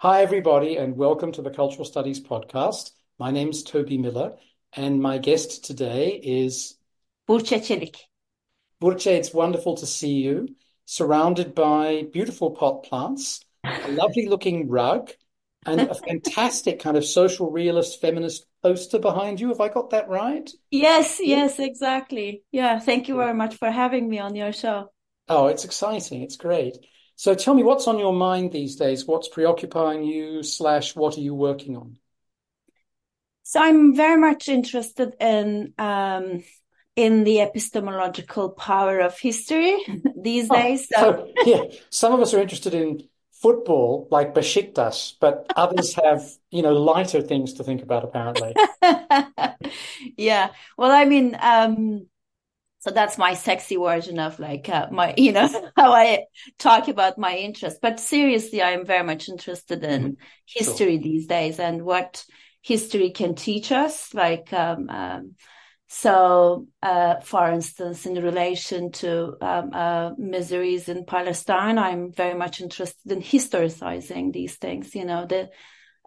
Hi, everybody, and welcome to the Cultural Studies Podcast. My name's Toby Miller, and my guest today is Burçe Çelik. Burçe. It's wonderful to see you, surrounded by beautiful pot plants, a lovely looking rug, and a fantastic kind of social realist feminist poster behind you. Have I got that right? Yes, yes, exactly. Yeah, thank you very much for having me on your show. Oh, it's exciting. It's great. So tell me what's on your mind these days? What's preoccupying you, slash, what are you working on? So I'm very much interested in um, in the epistemological power of history these oh, days. So. so yeah, some of us are interested in football like Besiktas, but others have, you know, lighter things to think about apparently. yeah. Well, I mean, um, so that's my sexy version of like uh, my, you know, how I talk about my interest. But seriously, I am very much interested in mm-hmm. history sure. these days and what history can teach us. Like, um, um, so, uh, for instance, in relation to um, uh, miseries in Palestine, I'm very much interested in historicizing these things. You know, the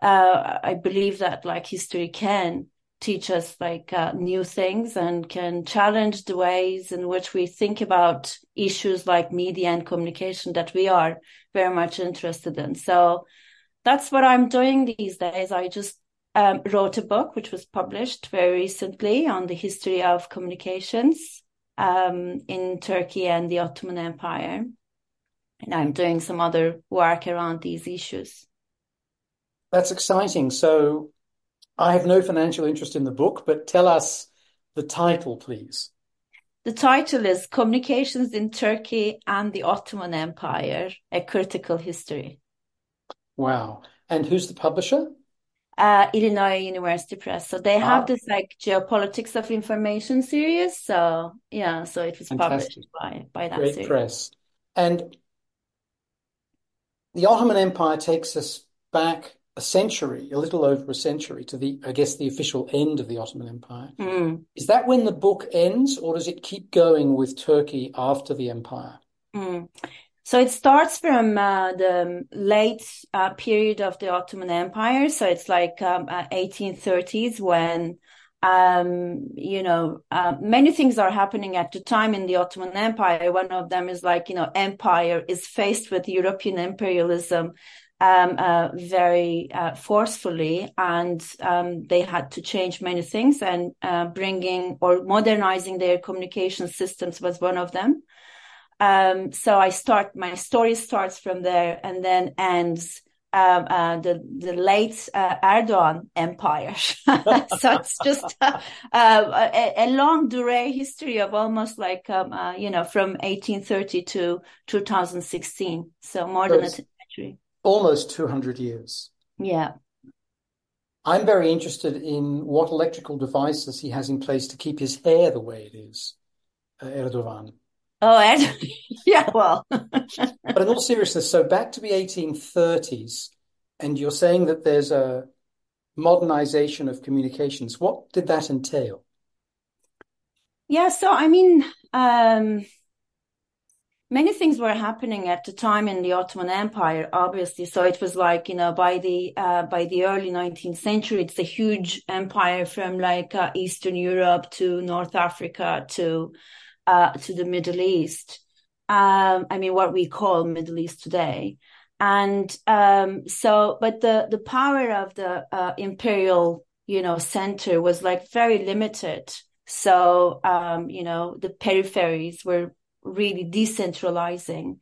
uh, I believe that like history can teach us like uh, new things and can challenge the ways in which we think about issues like media and communication that we are very much interested in. So that's what I'm doing these days. I just um, wrote a book which was published very recently on the history of communications um, in Turkey and the Ottoman Empire. And I'm doing some other work around these issues. That's exciting. So I have no financial interest in the book, but tell us the title, please. The title is Communications in Turkey and the Ottoman Empire, A Critical History. Wow. And who's the publisher? Uh, Illinois University Press. So they have ah. this like geopolitics of information series. So yeah, so it was Fantastic. published by, by that Great series. press. And the Ottoman Empire takes us back a century, a little over a century, to the, I guess, the official end of the Ottoman Empire. Mm. Is that when the book ends, or does it keep going with Turkey after the empire? Mm. So it starts from uh, the late uh, period of the Ottoman Empire. So it's like um, uh, 1830s when, um, you know, uh, many things are happening at the time in the Ottoman Empire. One of them is like, you know, empire is faced with European imperialism um, uh, very uh, forcefully, and um, they had to change many things. And uh, bringing or modernizing their communication systems was one of them. Um, so I start my story starts from there and then ends. Um, uh, the the late uh, Erdogan empire. so it's just uh, a, a, longue durée history of almost like um, uh, you know from 1830 to 2016. So more than a century almost 200 years. Yeah. I'm very interested in what electrical devices he has in place to keep his hair the way it is, uh, Erdogan. Oh, yeah, well. but in all seriousness, so back to the 1830s, and you're saying that there's a modernization of communications. What did that entail? Yeah, so I mean, um, many things were happening at the time in the Ottoman Empire, obviously. So it was like, you know, by the, uh, by the early 19th century, it's a huge empire from like uh, Eastern Europe to North Africa to, uh, to the Middle East. Um, I mean, what we call Middle East today. And, um, so, but the, the power of the, uh, imperial, you know, center was like very limited. So, um, you know, the peripheries were really decentralizing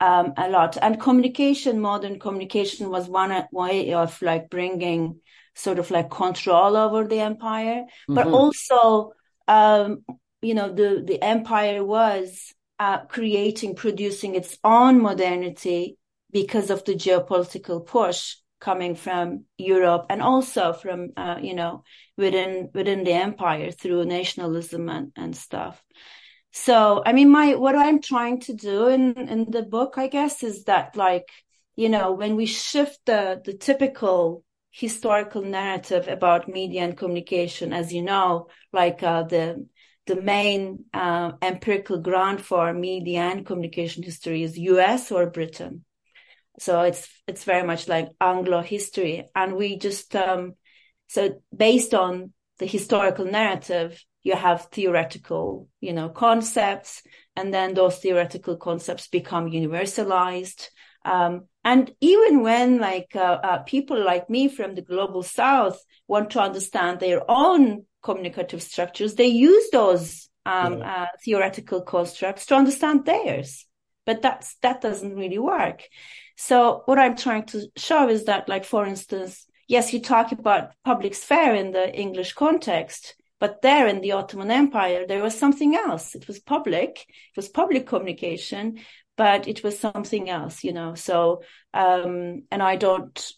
um, a lot. And communication, modern communication was one way of like bringing sort of like control over the empire, mm-hmm. but also, um, you know, the, the empire was uh, creating, producing its own modernity because of the geopolitical push coming from Europe and also from, uh, you know, within, within the empire through nationalism and, and stuff. So, I mean, my, what I'm trying to do in, in the book, I guess, is that like, you know, when we shift the, the typical historical narrative about media and communication, as you know, like, uh, the, the main, uh, empirical ground for media and communication history is US or Britain. So it's it's very much like Anglo history, and we just um, so based on the historical narrative, you have theoretical, you know, concepts, and then those theoretical concepts become universalized. Um, and even when like uh, uh, people like me from the global south want to understand their own communicative structures, they use those um, yeah. uh, theoretical constructs to understand theirs. But that's that doesn't really work. So what I'm trying to show is that, like for instance, yes, you talk about public sphere in the English context, but there in the Ottoman Empire, there was something else. It was public. It was public communication, but it was something else, you know. So, um, and I don't,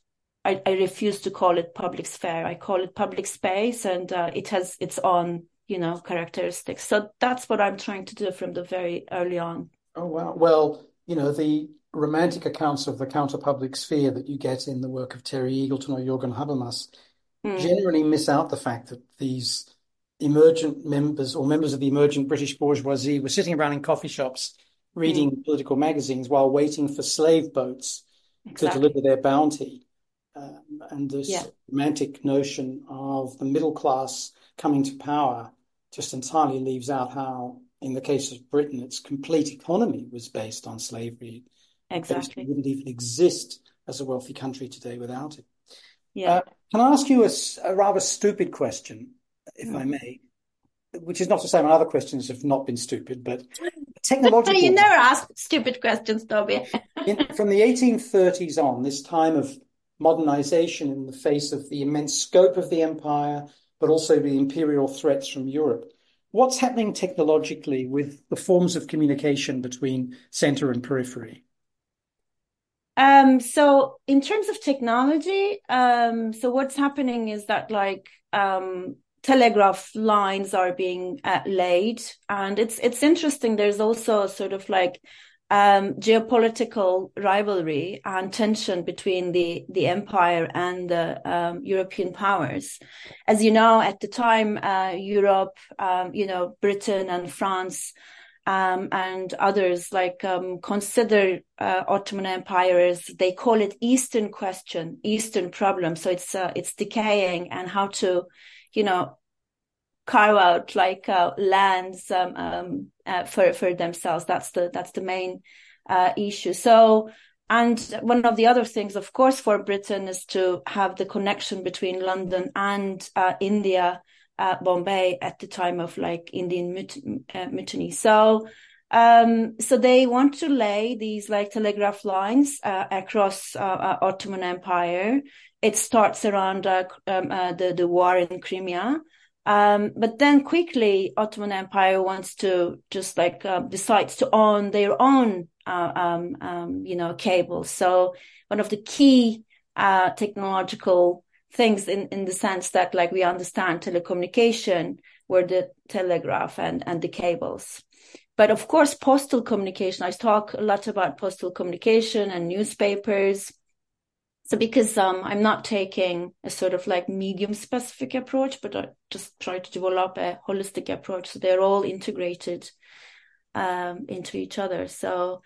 I, I, refuse to call it public sphere. I call it public space, and uh, it has its own, you know, characteristics. So that's what I'm trying to do from the very early on. Oh wow! Well, you know, the romantic accounts of the counter-public sphere that you get in the work of Terry Eagleton or Jürgen Habermas mm. generally miss out the fact that these emergent members or members of the emergent British bourgeoisie were sitting around in coffee shops reading mm. political magazines while waiting for slave boats exactly. to deliver their bounty. Um, and this yeah. romantic notion of the middle class coming to power just entirely leaves out how, in the case of Britain, its complete economy was based on slavery. Exactly. It wouldn't even exist as a wealthy country today without it. Yeah. Uh, can I ask you a, a rather stupid question? If. I may, which is not to say my other questions have not been stupid, but technological. you never ask stupid questions, Toby. in, from the 1830s on, this time of modernization in the face of the immense scope of the empire, but also the imperial threats from Europe. What's happening technologically with the forms of communication between center and periphery? Um, so in terms of technology, um, so what's happening is that like um, telegraph lines are being uh, laid and it's it's interesting there's also sort of like um, geopolitical rivalry and tension between the the empire and the um, European powers. As you know, at the time, uh, Europe, um, you know, Britain and France um, and others like um, consider uh, Ottoman Empire as they call it Eastern question, Eastern problem. So it's uh, it's decaying and how to you know, carve out like uh, lands um, um, uh, for for themselves. That's the that's the main uh, issue. So, and one of the other things, of course, for Britain is to have the connection between London and uh, India, uh, Bombay at the time of like Indian mut- uh, mutiny. So. Um, so they want to lay these like telegraph lines across Ottoman Empire it starts around uh, um, uh, the the war in Crimea. Um, but then quickly, Ottoman Empire wants to just like uh, decides to own their own, uh, um, um, you know, cables. So one of the key uh, technological things in in the sense that like we understand telecommunication were the telegraph and and the cables. But of course, postal communication. I talk a lot about postal communication and newspapers so because um, I'm not taking a sort of like medium specific approach, but I just try to develop a holistic approach. So they're all integrated um, into each other. So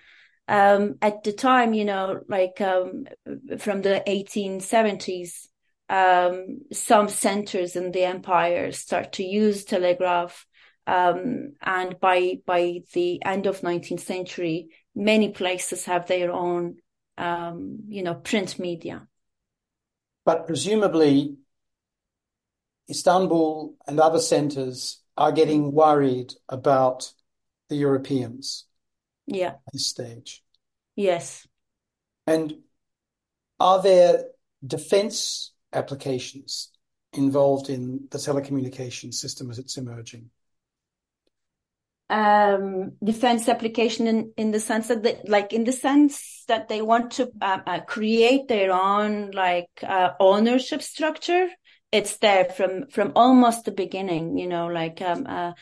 um, at the time, you know, like um, from the 1870s, um, some centers in the empire start to use telegraph. Um, and by by the end of 19th century, many places have their own um, you know, print media. But presumably, Istanbul and other centers are getting worried about the Europeans. Yeah. At this stage. Yes. And are there defense applications involved in the telecommunication system as it's emerging? Um, defense application in, in the sense that they, like in the sense that they want to uh, uh, create their own like uh, ownership structure it's there from from almost the beginning you know like um uh,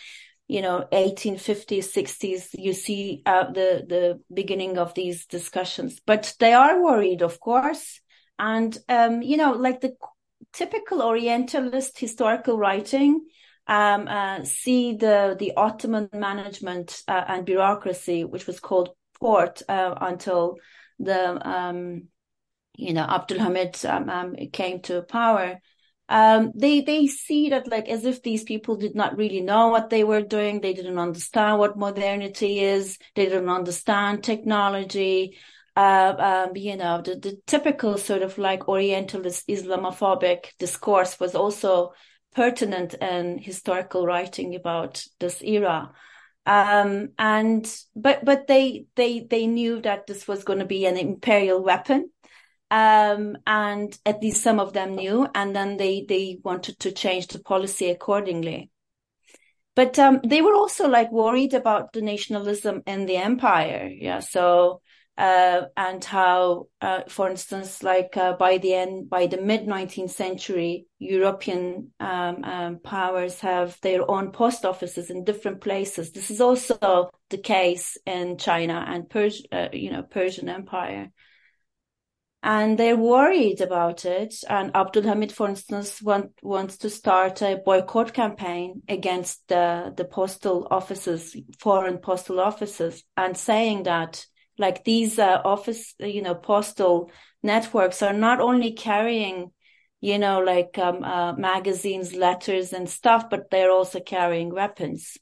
you know 1850s 60s you see the the beginning of these discussions. But they are worried of course. And um you know like the typical orientalist historical writing um, uh, see the the Ottoman management uh, and bureaucracy, which was called Porte uh, until the um, you know Abdul Hamid um, um, came to power, um, they they see that like as if these people did not really know what they were doing. They didn't understand what modernity is. They didn't understand technology. Uh, um, you know, the, the typical sort of like Orientalist Islamophobic discourse was also pertinent and historical writing about this era. Um, and but but they they they knew that this was going to be an imperial weapon um, and at least some of them knew, and then they they wanted to change the policy accordingly. But um, they were also like worried about the nationalism in the empire, yeah. So uh, and how, uh, for instance, like uh, by the end, by the mid 19th century, European um, um, powers have their own post offices in different places. This is also the case in China and Pers- uh, you know, Persian Empire and they're worried about it. And Abdul Hamid, for instance, want, wants to start a boycott campaign against the, the postal offices, foreign postal offices, and saying that like these uh, office, you know, postal networks are not only carrying, you know, like um, uh, magazines, letters, and stuff, but they're also carrying weapons,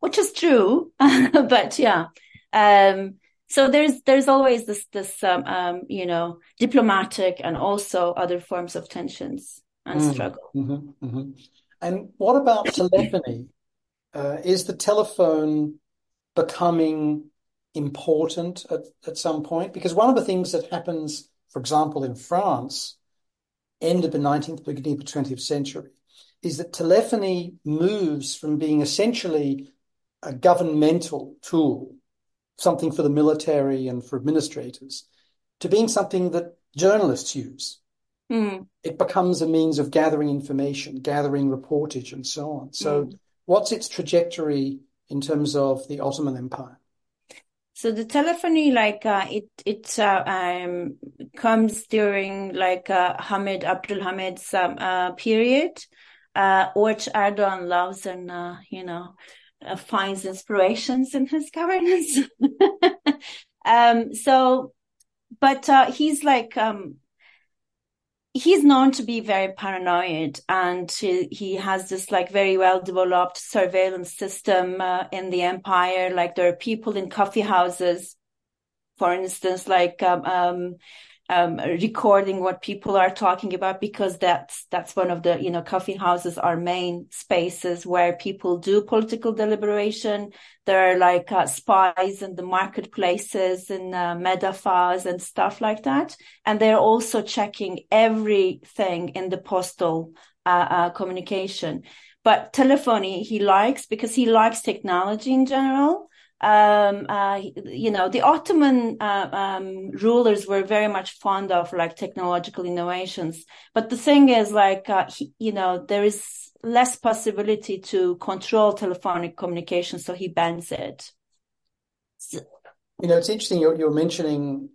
which is true. but yeah. Um, so there's there's always this this um, um, you know diplomatic and also other forms of tensions and mm, struggle. Mm-hmm, mm-hmm. And what about telephony? Uh, is the telephone becoming important at, at some point? Because one of the things that happens, for example, in France, end of the 19th, beginning of the 20th century, is that telephony moves from being essentially a governmental tool something for the military and for administrators to being something that journalists use. Mm. It becomes a means of gathering information, gathering reportage, and so on. So, mm. what's its trajectory in terms of the Ottoman Empire? So the telephony, like uh, it, it uh, um, comes during like uh, Hamid Abdul Hamid's um, uh, period, uh, which Erdogan loves, and uh, you know finds inspirations in his governance. um, so, but uh, he's like um, he's known to be very paranoid, and he, he has this like very well developed surveillance system uh, in the empire. Like there are people in coffee houses, for instance, like um, um um, recording what people are talking about because that's that's one of the you know coffee houses are main spaces where people do political deliberation. There are like uh, spies in the marketplaces and uh, and stuff like that, and they're also checking everything in the postal uh, uh communication. But telephony he likes because he likes technology in general um, uh, you know, the Ottoman uh, um, rulers were very much fond of like technological innovations. But the thing is, like, uh, he, you know, there is less possibility to control telephonic communication, so he bans it. So, you know, it's interesting you're, you're mentioning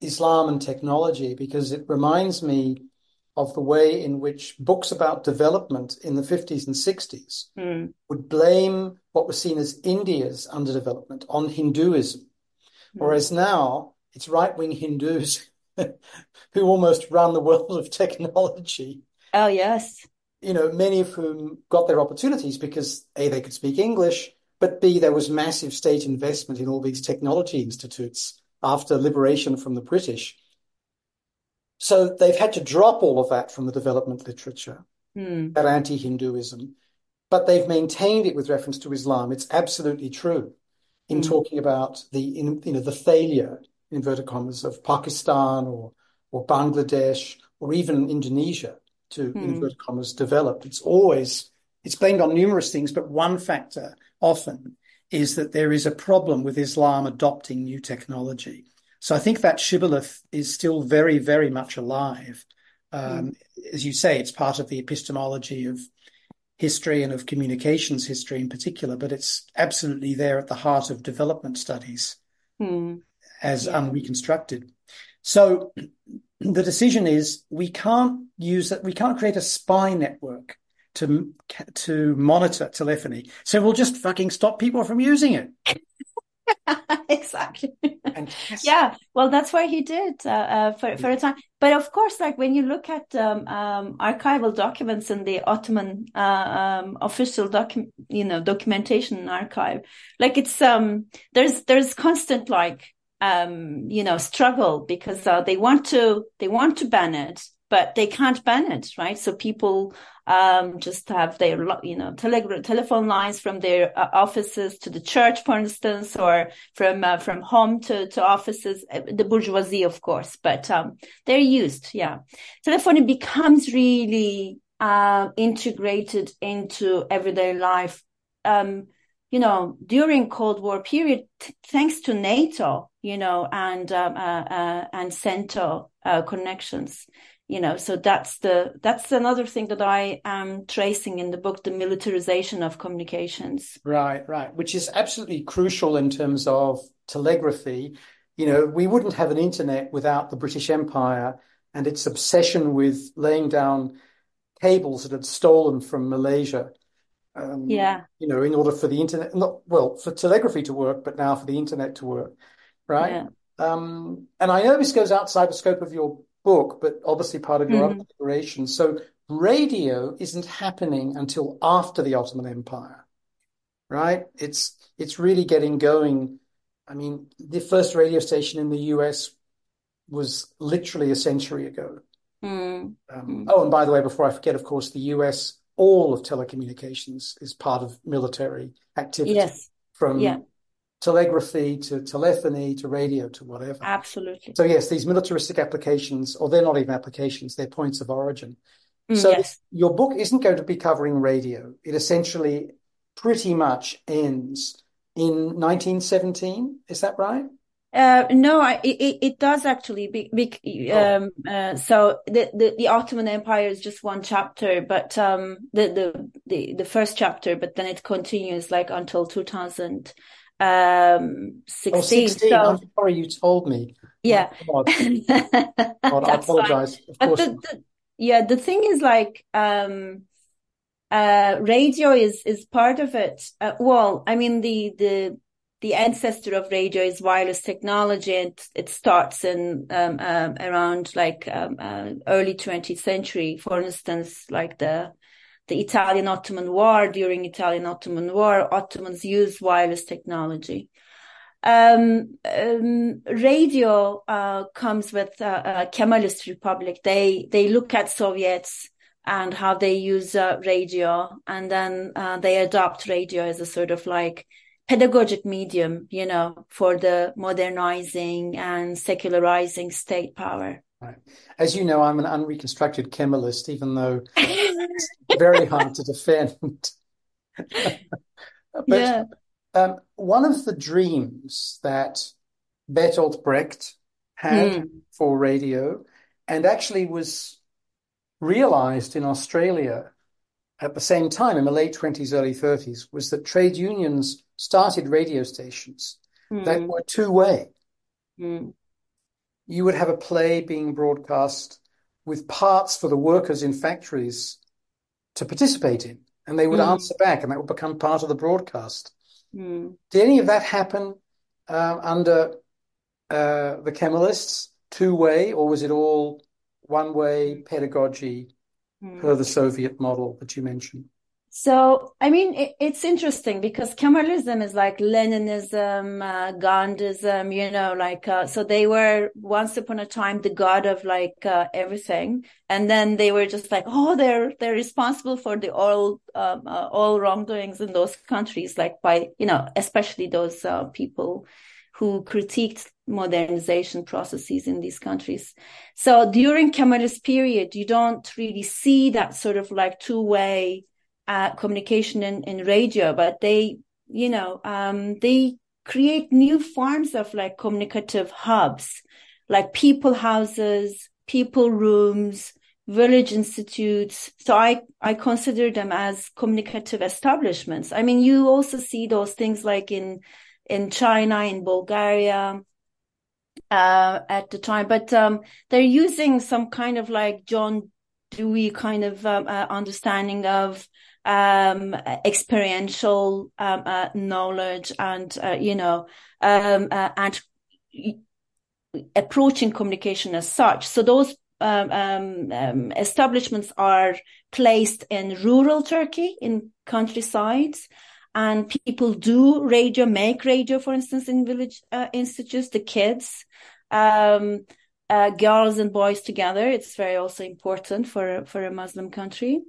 Islam and technology because it reminds me of the way in which books about development in the 50s and 60s mm. would blame what was seen as India's underdevelopment on Hinduism. Mm. Whereas now it's right wing Hindus who almost run the world of technology. Oh, yes. You know, many of whom got their opportunities because A, they could speak English, but B, there was massive state investment in all these technology institutes after liberation from the British. So they've had to drop all of that from the development literature, mm. that anti-Hinduism, but they've maintained it with reference to Islam. It's absolutely true in mm. talking about the in, you know the failure inverted commas of Pakistan or or Bangladesh or even Indonesia to mm. inverted commas develop. It's always it's blamed on numerous things, but one factor often is that there is a problem with Islam adopting new technology. So I think that shibboleth is still very, very much alive. Um, mm. As you say, it's part of the epistemology of history and of communications history in particular, but it's absolutely there at the heart of development studies mm. as yeah. unreconstructed. So the decision is we can't use that. We can't create a spy network to to monitor telephony. So we'll just fucking stop people from using it. exactly. yeah. Well, that's what he did uh, uh, for for a time. But of course, like when you look at um, um, archival documents in the Ottoman uh, um, official document, you know, documentation archive, like it's um there's there's constant like um you know struggle because uh, they want to they want to ban it but they can't ban it, right? So people um, just have their, you know, tele- telephone lines from their uh, offices to the church, for instance, or from uh, from home to, to offices. Uh, the bourgeoisie, of course, but um, they're used. Yeah, telephony becomes really uh, integrated into everyday life. Um, you know, during Cold War period, t- thanks to NATO, you know, and um, uh, uh, and CENTO connections you know. So that's the that's another thing that i am tracing in the book the militarization of communications. Right right. Which is absolutely crucial in terms of telegraphy. You know we wouldn't have an internet without the british empire and its obsession with laying down cables that had stolen from malaysia um, yeah you know in order for the internet not well for telegraphy to work but now for the internet to work right yeah. um, and i know this goes outside the scope of your book, but obviously part of your mm-hmm. So radio isn't happening until after the Ottoman Empire, right? It's it's really getting going. I mean, the first radio station in the US was literally a century ago. Mm. Um, oh, and by the way, before I forget, of course, the US, all of telecommunications is part of military activity. Yes. From yeah telegraphy to telephony to radio to whatever. Absolutely. So yes, these militaristic applications, or they're not even applications, they're points of origin. Mm, so yes. your book isn't going to be covering radio. It essentially pretty much ends in 1917. Is that right? Uh, no, I, it, it does actually. Be, be, oh. um, uh, so the, the, the Ottoman Empire is just one chapter, but um, the, the the the first chapter, but then it continues like until 2000 um 16. Oh, 16. So, I'm sorry you told me. Yeah. God. God, I apologize. Of course. The, the, yeah, the thing is like um uh radio is is part of it. Uh, well, I mean the the the ancestor of radio is wireless technology and it starts in um, um, around like um, uh, early 20th century for instance like the the Italian Ottoman War, during Italian Ottoman War, Ottomans used wireless technology. Um, um, radio uh, comes with uh, a Kemalist republic. They they look at Soviets and how they use uh, radio, and then uh, they adopt radio as a sort of like pedagogic medium, you know, for the modernizing and secularizing state power. Right. As you know, I'm an unreconstructed Kemalist, even though it's very hard to defend. but yeah. um, one of the dreams that Bertolt Brecht had mm. for radio and actually was realized in Australia at the same time in the late 20s, early 30s was that trade unions started radio stations mm. that hmm. were two way. Mm you would have a play being broadcast with parts for the workers in factories to participate in, and they would mm. answer back, and that would become part of the broadcast. Mm. Did any of that happen uh, under uh, the Kemalists, two way, or was it all one way pedagogy mm. per the Soviet model that you mentioned? So, I mean, it, it's interesting because Kemalism is like Leninism, uh, Gandhism, you know, like, uh, so they were once upon a time the god of like, uh, everything. And then they were just like, oh, they're, they're responsible for the all, um, uh, all wrongdoings in those countries, like by, you know, especially those, uh, people who critiqued modernization processes in these countries. So during Kemalist period, you don't really see that sort of like two way, uh, communication in, in radio, but they, you know, um, they create new forms of like communicative hubs, like people houses, people rooms, village institutes. So I, I consider them as communicative establishments. I mean, you also see those things like in, in China, in Bulgaria, uh, at the time, but, um, they're using some kind of like John Dewey kind of, um, uh, understanding of, um, experiential um, uh, knowledge and uh, you know um, uh, and approaching communication as such. So those um, um, um, establishments are placed in rural Turkey, in countrysides, and people do radio, make radio, for instance, in village uh, institutes. The kids, um, uh, girls and boys together. It's very also important for for a Muslim country.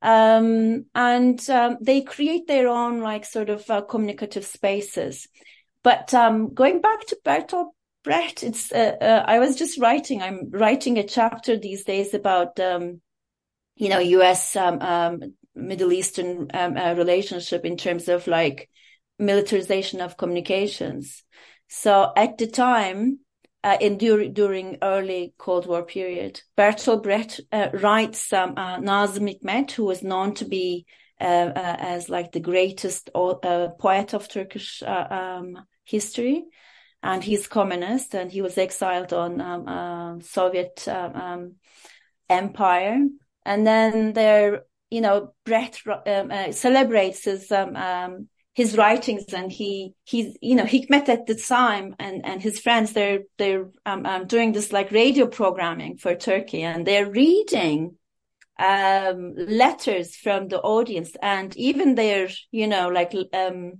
Um, and um, they create their own like sort of uh, communicative spaces. But um, going back to Bertolt Brecht, it's uh, uh, I was just writing. I'm writing a chapter these days about um, you know U.S. Um, um, Middle Eastern um, uh, relationship in terms of like militarization of communications. So at the time, uh, in dur- during early Cold War period, Bertolt Brecht uh, writes um, uh, Nazım Hikmet, who was known to be as like the greatest poet of Turkish um, history and he's communist and he was exiled on um, uh, Soviet um, um, empire. And then there, you know, Brecht um, uh, celebrates his um, um, his writings, and he he's you know Hikmet at the time and and his friends they're they're doing this like radio programming for Turkey, and they're reading um, letters from the audience and even their, you know, like um,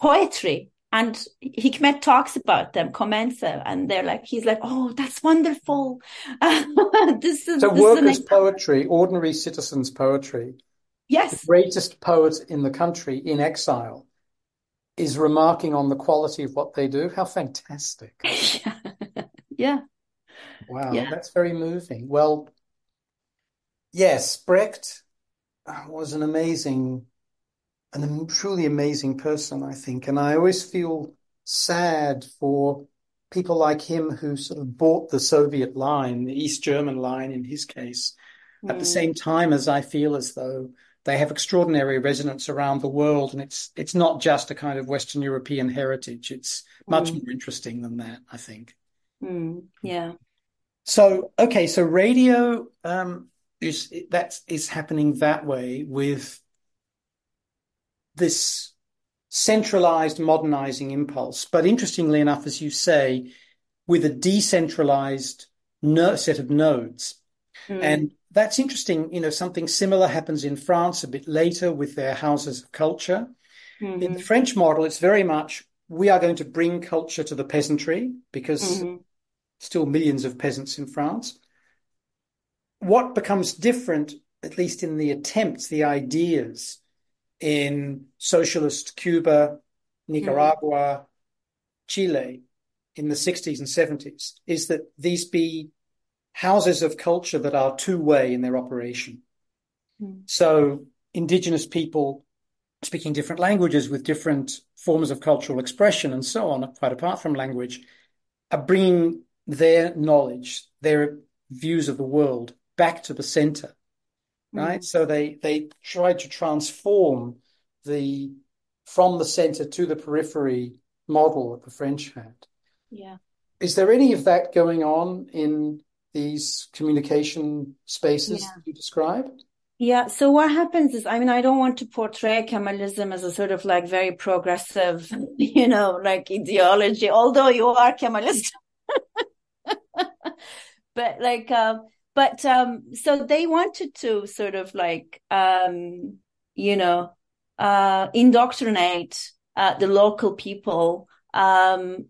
poetry and Hikmet talks about them, comments them, and they're like, he's like, oh, that's wonderful. this is so this workers' is poetry, ordinary citizens' poetry. Yes, the greatest poet in the country in exile is remarking on the quality of what they do. How fantastic! yeah. Wow, yeah. that's very moving. Well, yes, Brecht was an amazing an truly amazing person, I think. And I always feel sad for people like him who sort of bought the Soviet line, the East German line in his case, mm. at the mm. same time as I feel as though they have extraordinary resonance around the world. And it's it's not just a kind of Western European heritage. It's much mm. more interesting than that, I think. Mm. Yeah. So okay, so radio um, is that is happening that way with this centralized modernizing impulse. But interestingly enough, as you say, with a decentralized set of nodes. Mm. And that's interesting. You know, something similar happens in France a bit later with their houses of culture. Mm-hmm. In the French model, it's very much we are going to bring culture to the peasantry because mm-hmm. still millions of peasants in France. What becomes different, at least in the attempts, the ideas, in socialist Cuba, Nicaragua, mm. Chile in the 60s and 70s is that these be houses of culture that are two way in their operation. Mm. So indigenous people speaking different languages with different forms of cultural expression and so on, quite apart from language, are bringing their knowledge, their views of the world back to the center right? Mm. So they they tried to transform the from the center to the periphery model that the French had. Yeah. Is there any of that going on in these communication spaces yeah. you described? Yeah. So what happens is, I mean, I don't want to portray Kemalism as a sort of like very progressive, you know, like ideology, although you are Kemalist. but like, um, but um, so they wanted to sort of like um, you know uh, indoctrinate uh, the local people um,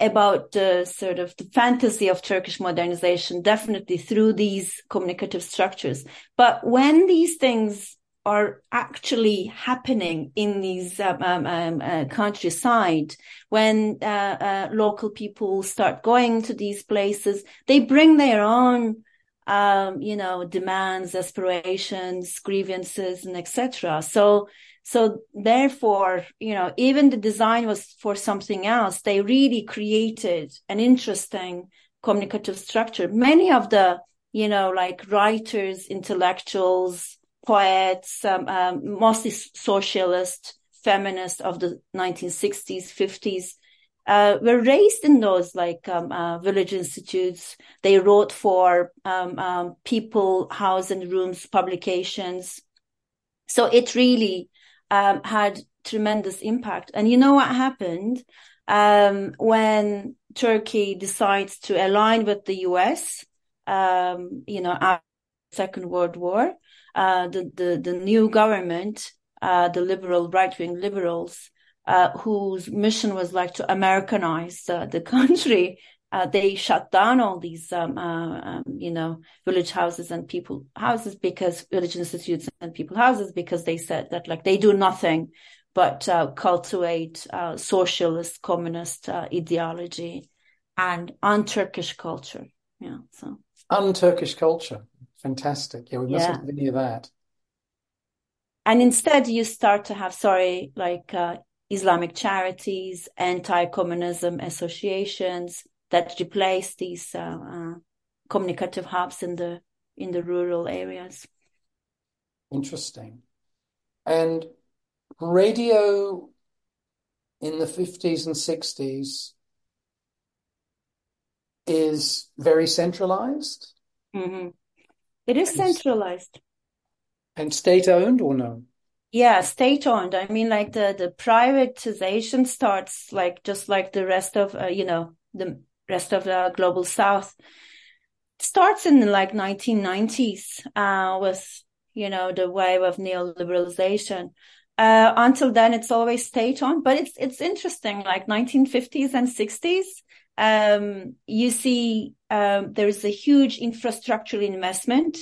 about the sort of the fantasy of Turkish modernization, definitely through these communicative structures. But when these things are actually happening in these um, um, um uh, countryside when uh, uh, local people start going to these places they bring their own um, you know, demands, aspirations, grievances, and etc. So, so therefore, you know, even the design was for something else. They really created an interesting communicative structure. Many of the, you know, like writers, intellectuals, poets, um, um, mostly socialist, feminist of the 1960s, 50s, uh, were raised in those like um, uh, village institutes. They wrote for um, um, people, house and rooms publications. So it really um, had tremendous impact. And you know what happened um, when Turkey decides to align with the U.S. Um, you know, after the Second World War, uh, the the the new government, uh, the liberal right wing liberals, uh, whose mission was like to Americanize the country, uh, they shut down all these, um, uh, um, you know, village houses and people houses because village institutes and people houses because they said that like they do nothing but uh, cultivate uh, socialist communist uh, ideology and un-Turkish culture. Yeah, so un-Turkish culture, fantastic. Yeah, we mustn't yeah. have any of that. And instead, you start to have, sorry, like uh, Islamic charities, anti-communism associations, that replace these uh, uh, communicative hubs in the in the rural areas. Interesting. And radio in the 50s and 60s is very centralized. Mm-hmm. It is centralized. And state owned or no? Yeah, state owned. I mean, like the, the privatization starts like just like the rest of, uh, you know, the rest of the global south. Starts in like 1990s uh, with you know the wave of neoliberalization. Uh, until then it's always state on but it's it's interesting like 1950s and 60s um, you see um, there's a huge infrastructural investment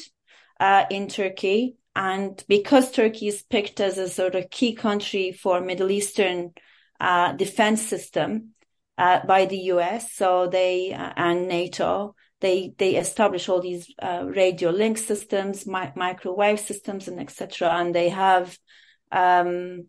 uh, in turkey. And because turkey is picked as a sort of key country for middle eastern uh, defense system uh, by the US. So they uh, and NATO they they establish all these uh, radio link systems, mi- microwave systems, and etc. And they have, um,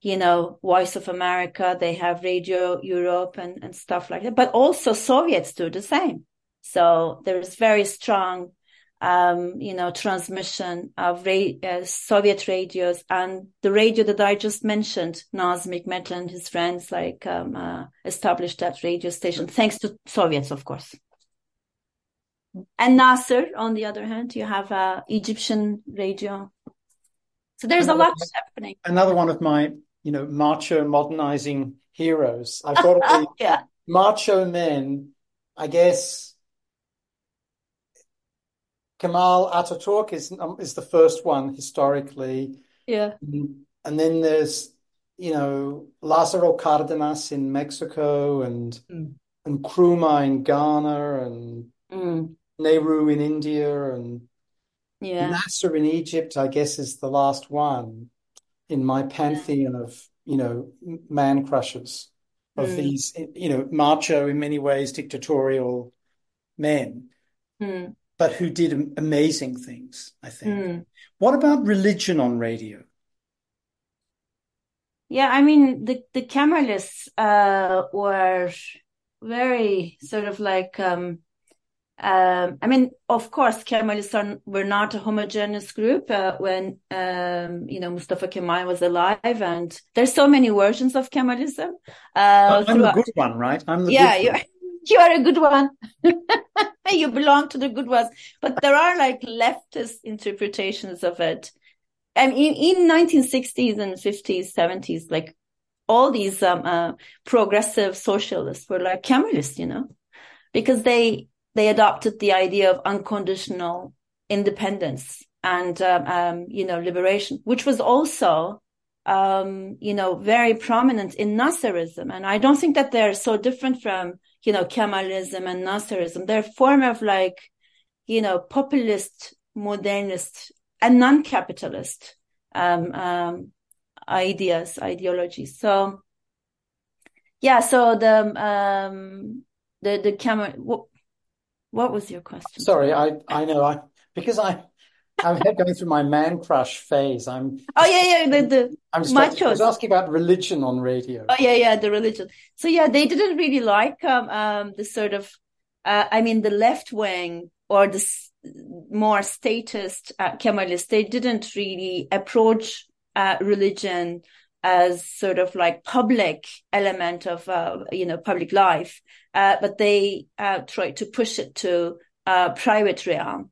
you know, Voice of America. They have Radio Europe and and stuff like that. But also Soviets do the same. So there is very strong um, you know, transmission of ra- uh, Soviet radios and the radio that I just mentioned, Nazım Hikmet and his friends like um, uh, established that radio station thanks to Soviets, of course. And Nasser, on the other hand, you have uh, Egyptian radio. So there's another, a lot happening. Another one of my, you know, macho modernizing heroes. I've got to be yeah. macho men, I guess Kemal Ataturk is um, is the first one historically. Yeah. And then there's you know Lázaro Cárdenas in Mexico and mm. and Nkrumah in Ghana and mm. Nehru in India and yeah. Nasser in Egypt. I guess is the last one in my pantheon yeah. of you know man crushers of mm. these you know macho in many ways dictatorial men. But who did amazing things, I think. Mm. What about religion on radio? Yeah, I mean, the, the Kemalists uh, were very sort of like, um, um, I mean, of course, Kemalists are, were not a homogeneous group uh, when, um, you know, Mustafa Kemal was alive. And there's so many versions of Kemalism. Uh, I'm the good one, right? I'm the yeah, you, you are a good one. you belong to the good ones. But there are like leftist interpretations of it. And in, in 1960s and 50s, 70s, like all these um, uh, progressive socialists were like Kemalists, you know, because they they adopted the idea of unconditional independence and um, um, you know liberation, which was also um, you know very prominent in Nasserism. And I don't think that they're so different from you know, Kemalism and Nasserism. They're a form of like, you know, populist, modernist, and non-capitalist um, um, ideas, ideologies. So, yeah. So the um, the the Kemal. What, what was your question? Sorry, I I know I because I I'm going through my man crush phase. I'm. Oh yeah, yeah. The the I'm just I was asking about religion on radio. Oh yeah, yeah. The religion. So yeah, they didn't really like um um the sort of, uh, I mean, the left wing or the more statist uh, Kemalists. They didn't really approach uh, religion as sort of like public element of uh, you know public life, uh, but they uh, tried to push it to uh, private realm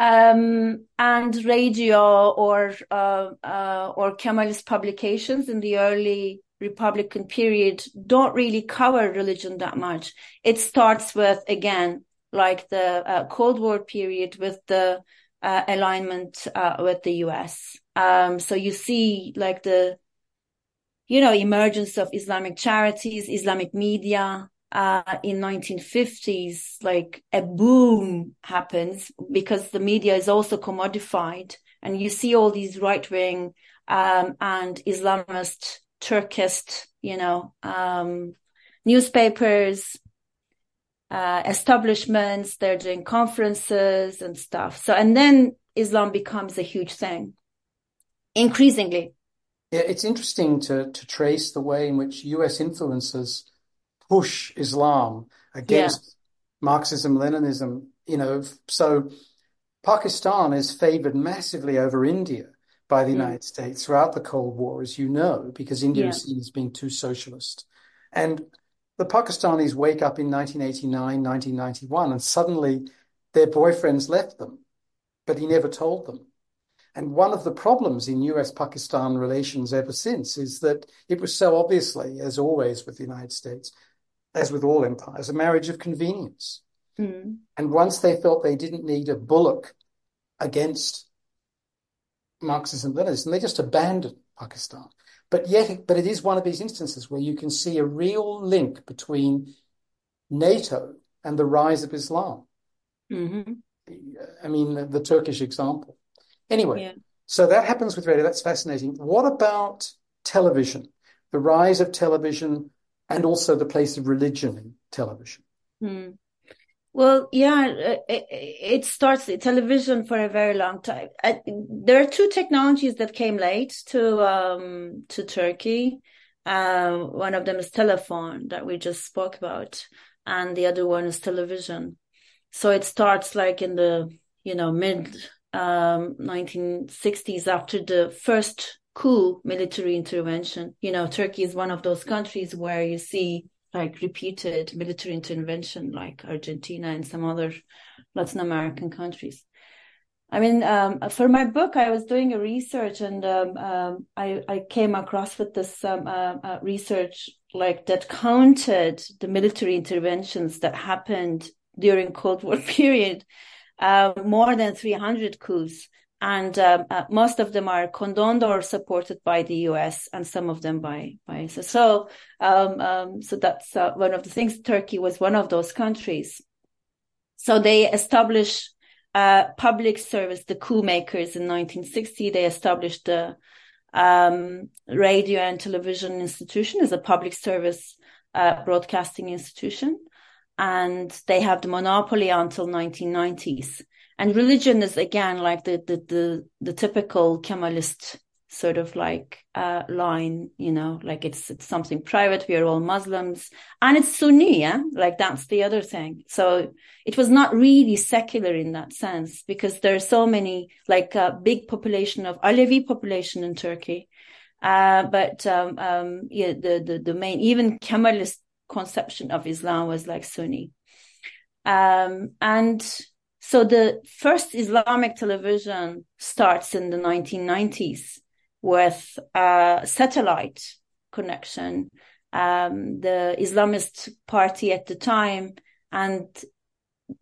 Um, and radio or uh, uh, or Kemalist publications in the early Republican period don't really cover religion that much. It starts with again like the uh, Cold War period with the uh, alignment uh, with the U.S. Um, so you see like the you know emergence of Islamic charities, Islamic media, uh, in 1950s, like a boom happens because the media is also commodified, and you see all these right wing um, and Islamist, Turkist, you know, um, newspapers, uh, establishments. They're doing conferences and stuff. So, and then Islam becomes a huge thing, increasingly. It's interesting to to trace the way in which U.S. influences push Islam against yeah. Marxism, Leninism, you know, so Pakistan is favored massively over India by the mm. United States throughout the Cold War, as you know, because India yeah. is seen as being too socialist. And the Pakistanis wake up in 1989, 1991, and suddenly their boyfriends left them, but he never told them. And one of the problems in US Pakistan relations ever since is that it was so obviously, as always with the United States, as with all empires, a marriage of convenience. Mm. And once they felt they didn't need a bulwark against Marxism Leninism, they just abandoned Pakistan. But yet, but it is one of these instances where you can see a real link between NATO and the rise of Islam. Mm-hmm. I mean, the, the, Turkish example. Anyway, yeah. so that happens with radio. That's fascinating. What about television? The rise of television and also the place of religion in television. Hmm. Well, yeah, it, it, starts television for a very long time. there are two technologies that came late to um, to Turkey. Uh, one of them is telephone that we just spoke about, and the other one is television. So it starts like in the you know mid um, 1960s after the first cool military intervention. You know, Turkey is one of those countries where you see like repeated military intervention, like Argentina and some other Latin American countries. I mean, um, for my book, I was doing a research and um, um, I, I, came across with this um, uh, uh, research like that counted the military interventions that happened during Cold War period, uh, more than 300 coups and um, uh, most of them are condoned or supported by the U.S. and some of them by by so um, um, so that's uh, one of the things. Turkey was one of those countries. So they established uh, public service, the coup makers in 1960. They established the um, radio and television institution as a public service uh, broadcasting institution, and they have the monopoly until 1990s and religion is again like the the the, the typical Kemalist sort of like uh, line, you know, like it's it's something private. We are all Muslims, and it's Sunni, yeah. Like that's the other thing. So it was not really secular in that sense because there are so many like a uh, big population of Alevi population in Turkey, uh, but um, um, yeah, the the the main even Kemalist conception of Islam was like Sunni, um, and so the first Islamic television starts in the 1990s with a satellite connection. Um, the Islamist party at the time and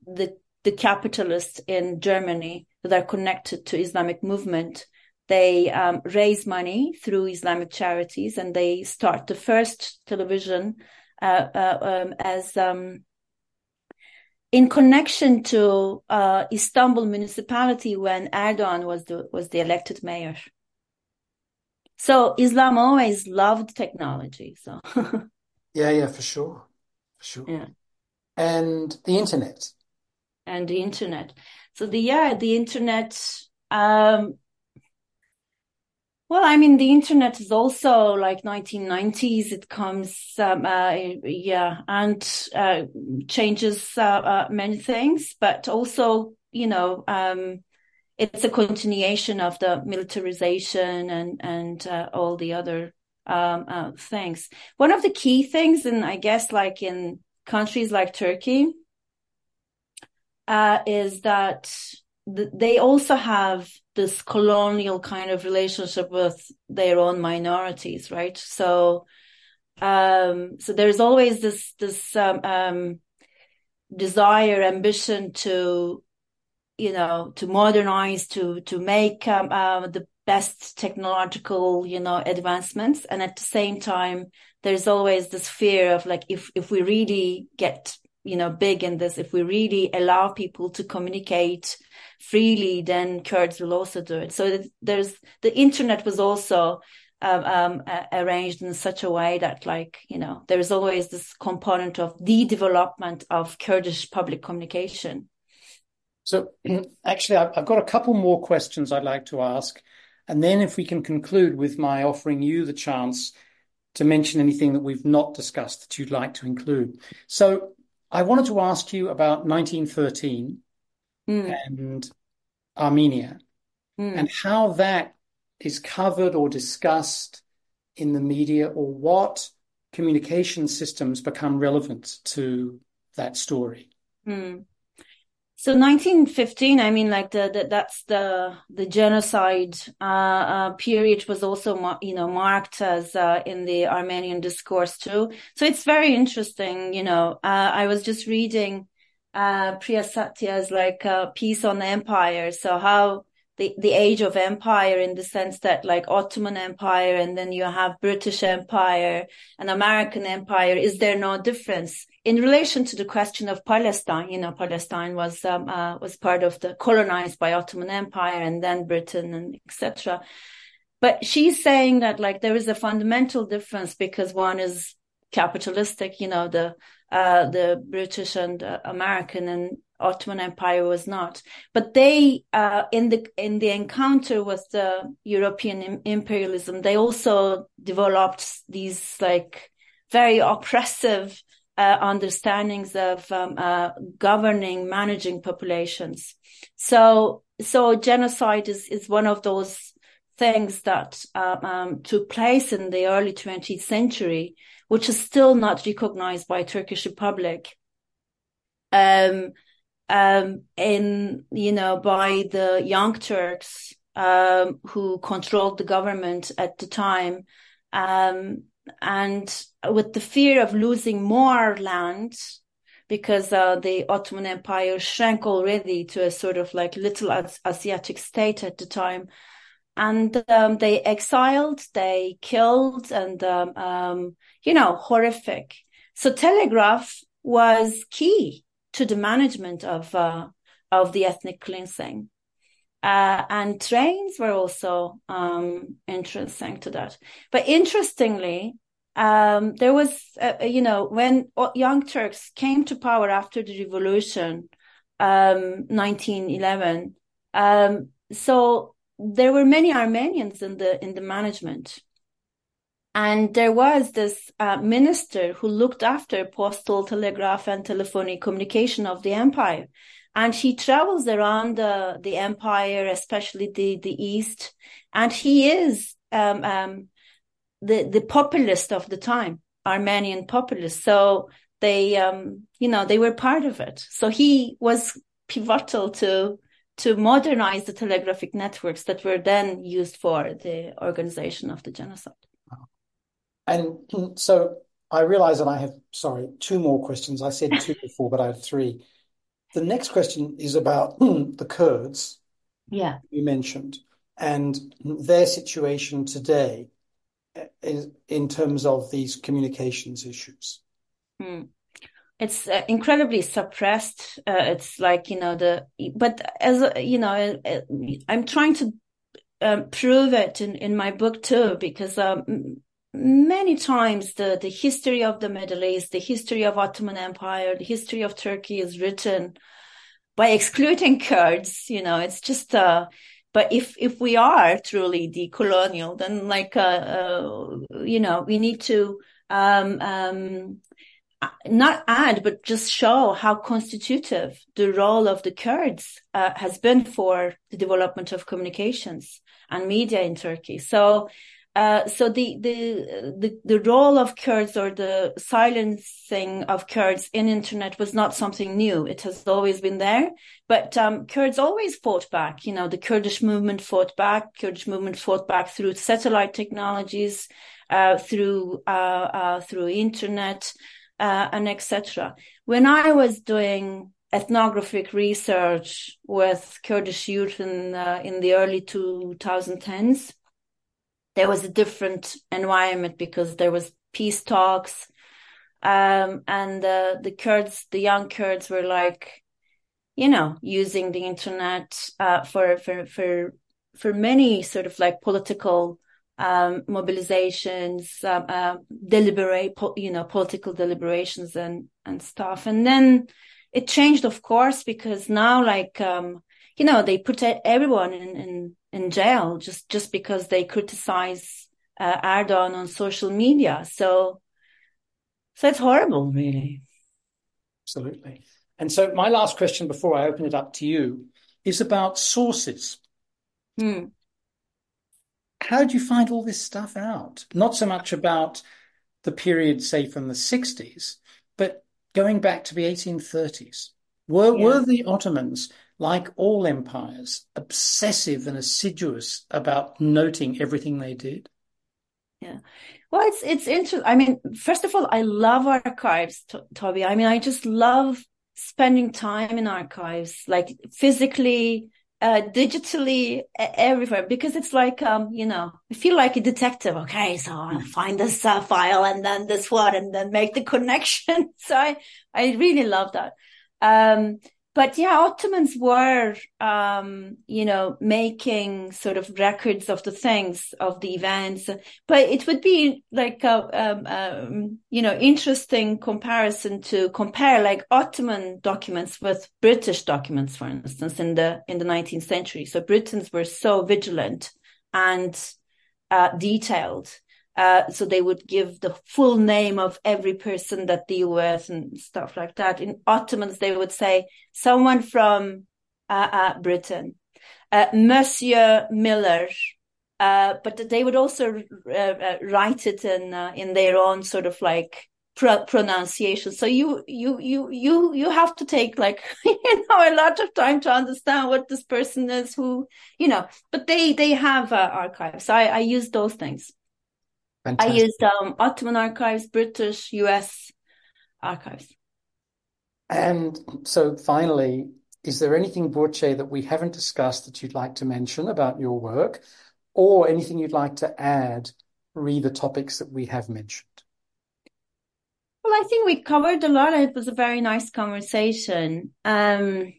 the the capitalists in Germany that are connected to Islamic movement, they um, raise money through Islamic charities and they start the first television uh, uh, um, as um, in connection to uh, Istanbul municipality when Erdogan was the was the elected mayor. So Islam always loved technology. So yeah, yeah, for sure, for sure. Yeah, and the internet, and the internet. So the yeah, the internet. Um, well, I mean, the internet is also like 1990s. It comes, um, uh, yeah, and uh, changes uh, uh, many things, but also, you know, um, it's a continuation of the militarization and and uh, all the other um, uh, things. One of the key things, and I guess, like in countries like Turkey, is that th- they also have this colonial kind of relationship with their own minorities, right? So, um, so there's always this this um, um, desire, ambition to, you know, to modernize, to to make um, uh, the best technological, you know, advancements, and at the same time, there's always this fear of like if if we really get you know big in this, if we really allow people to communicate freely, then Kurds will also do it. So there's the internet was also um, um, arranged in such a way that, like, you know, there's always this component of the development of Kurdish public communication. So, actually, I've got a couple more questions I'd like to ask. And then, if we can conclude with my offering you the chance to mention anything that we've not discussed that you'd like to include. So, I wanted to ask you about 1913 mm. and Armenia mm. and how that is covered or discussed in the media or what communication systems become relevant to that story? Hmm. So 1915, I mean, like the, the that's the the genocide uh, uh, period was also you know marked as uh, in the Armenian discourse too. So it's very interesting. You know, uh, I was just reading uh, Priya Satia's like uh, piece on the empire. So how the, the age of empire in the sense that like Ottoman Empire and then you have British Empire and American Empire. Is there no difference in relation to the question of Palestine? You know, Palestine was, um, uh, was part of the colonized by Ottoman Empire and then Britain and etc. But she's saying that like there is a fundamental difference because one is capitalistic, you know, the, uh, the British and uh, American and Ottoman Empire was not. But they, uh, in the in the encounter with the European imperialism, they also developed these like very oppressive uh, understandings of um, uh, governing, managing populations. So, so genocide is is one of those things that uh, um, took place in the early 20th century, which is still not recognized by Turkish Republic. Um, um, in, you know, by the Young Turks, um, who controlled the government at the time. Um, and with the fear of losing more land, because uh, the Ottoman Empire shrank already to a sort of like little Asiatic state at the time. And um, they exiled, they killed, and, um, um, you know, horrific. So telegraph was key to the management of uh, of the ethnic cleansing. Uh, and trains were also um, interesting to that. But interestingly, um, there was, uh, you know, when Young Turks came to power after the revolution, um, 1911, um, so there were many Armenians in the in the management. And there was this uh, minister who looked after postal, telegraph, and telephonic communication of the empire. And he travels around the, the empire, especially the, the east. And he is um, um, the, the populist of the time, Armenian populist. So they, um, you know, they were part of it. So he was pivotal to to modernize the telegraphic networks that were then used for the organization of the genocide. And so I realize that I have, sorry, two more questions. I said two before, but I have three. The next question is about the Kurds. Yeah. You mentioned and their situation today in terms of these communications issues. Hmm. It's uh, incredibly suppressed. Uh, it's like, you know, the, but as, you know, uh, I'm trying to um, prove it in, in my book too, because um, many times the, the history of the Middle East, the history of Ottoman Empire, the history of Turkey is written by excluding Kurds. You know, it's just, uh, but if, if we are truly decolonial, then like, uh, uh, you know, we need to, um, um, not add, but just show how constitutive the role of the Kurds uh, has been for the development of communications and media in Turkey. So uh, so the, the, the, the role of Kurds or the silencing of Kurds in internet was not something new. It has always been there, but, um, Kurds always fought back. You know, the Kurdish movement fought back. Kurdish movement fought back through satellite technologies, uh, through, uh, uh through internet, uh, and etc. When I was doing ethnographic research with Kurdish youth in, in the early 2010s, there was a different environment because there was peace talks. Um, and the Kurds, the young Kurds were like, you know, using the internet uh, for for for for many sort of like political um, mobilizations, um, uh, deliberate, you know, political deliberations and and stuff. And then it changed, of course, because now, like, um, you know, they put everyone in, in in jail just just because they criticize uh, Erdogan on social media. So, so it's horrible, really. Absolutely. And so, my last question before I open it up to you is about sources. Hmm. How did you find all this stuff out? Not so much about the period, say, from the 60s, but going back to the 1830s. Were, yeah. were the Ottomans like all empires, obsessive and assiduous about noting everything they did? Yeah. Well, it's, it's interesting. I mean, first of all, I love archives, Toby. I mean, I just love spending time in archives, like physically, uh, digitally, everywhere, because it's like, um, you know, I feel like a detective. Okay. So I'll find this uh, file and then this one and then make the connection. so I, I really love that. Um, but yeah, Ottomans were, um, you know, making sort of records of the things, of the events. But it would be like a, um, um, you know, interesting comparison to compare like Ottoman documents with British documents, for instance, in the in the 19th century. So Britons were so vigilant and uh, detailed uh, so they would give the full name of every person that deal with and stuff like that. In Ottomans, they would say someone from uh, uh, Britain, uh, Monsieur Miller. Uh, but they would also write it in in their own sort of like pro- pronunciation. So you you you you you have to take like you know a lot of time to understand what this person is who you know. But they they have archives. So I, I use those things. Fantastic. I used um, Ottoman archives, British, US archives. And so finally, is there anything, Burçe, that we haven't discussed that you'd like to mention about your work or anything you'd like to add re the topics that we have mentioned? Well, I think we covered a lot. And it was a very nice conversation. Um,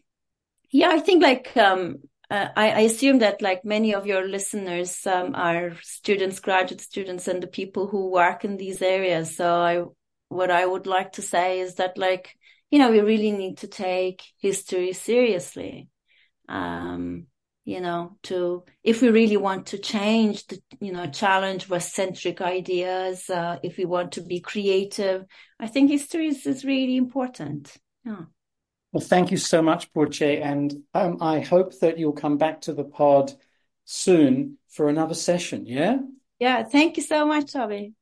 yeah, I think like um, uh, I, I, assume that like many of your listeners um, are students, graduate students, and the people who work in these areas. So I, what I would like to say is that like, you know, we really need to take history seriously. Um, you know, to, if we really want to change the, you know, challenge West-centric ideas, uh, if we want to be creative, I think history is, is really important. Yeah. Well, thank you so much, Burçe, and um, I hope that you'll come back to the pod soon for another session. Yeah. Yeah. Thank you so much, Toby.